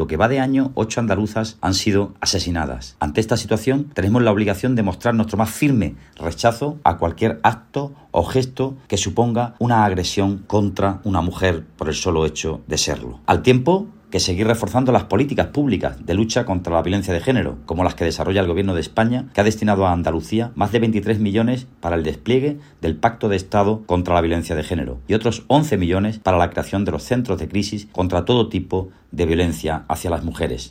lo que va de año, ocho andaluzas han sido asesinadas. Ante esta situación, tenemos la obligación de mostrar nuestro más firme rechazo a cualquier acto o gesto que suponga una agresión contra una mujer por el solo hecho de serlo. Al tiempo, que seguir reforzando las políticas públicas de lucha contra la violencia de género, como las que desarrolla el Gobierno de España, que ha destinado a Andalucía más de 23 millones para el despliegue del Pacto de Estado contra la violencia de género y otros 11 millones para la creación de los centros de crisis contra todo tipo de violencia hacia las mujeres.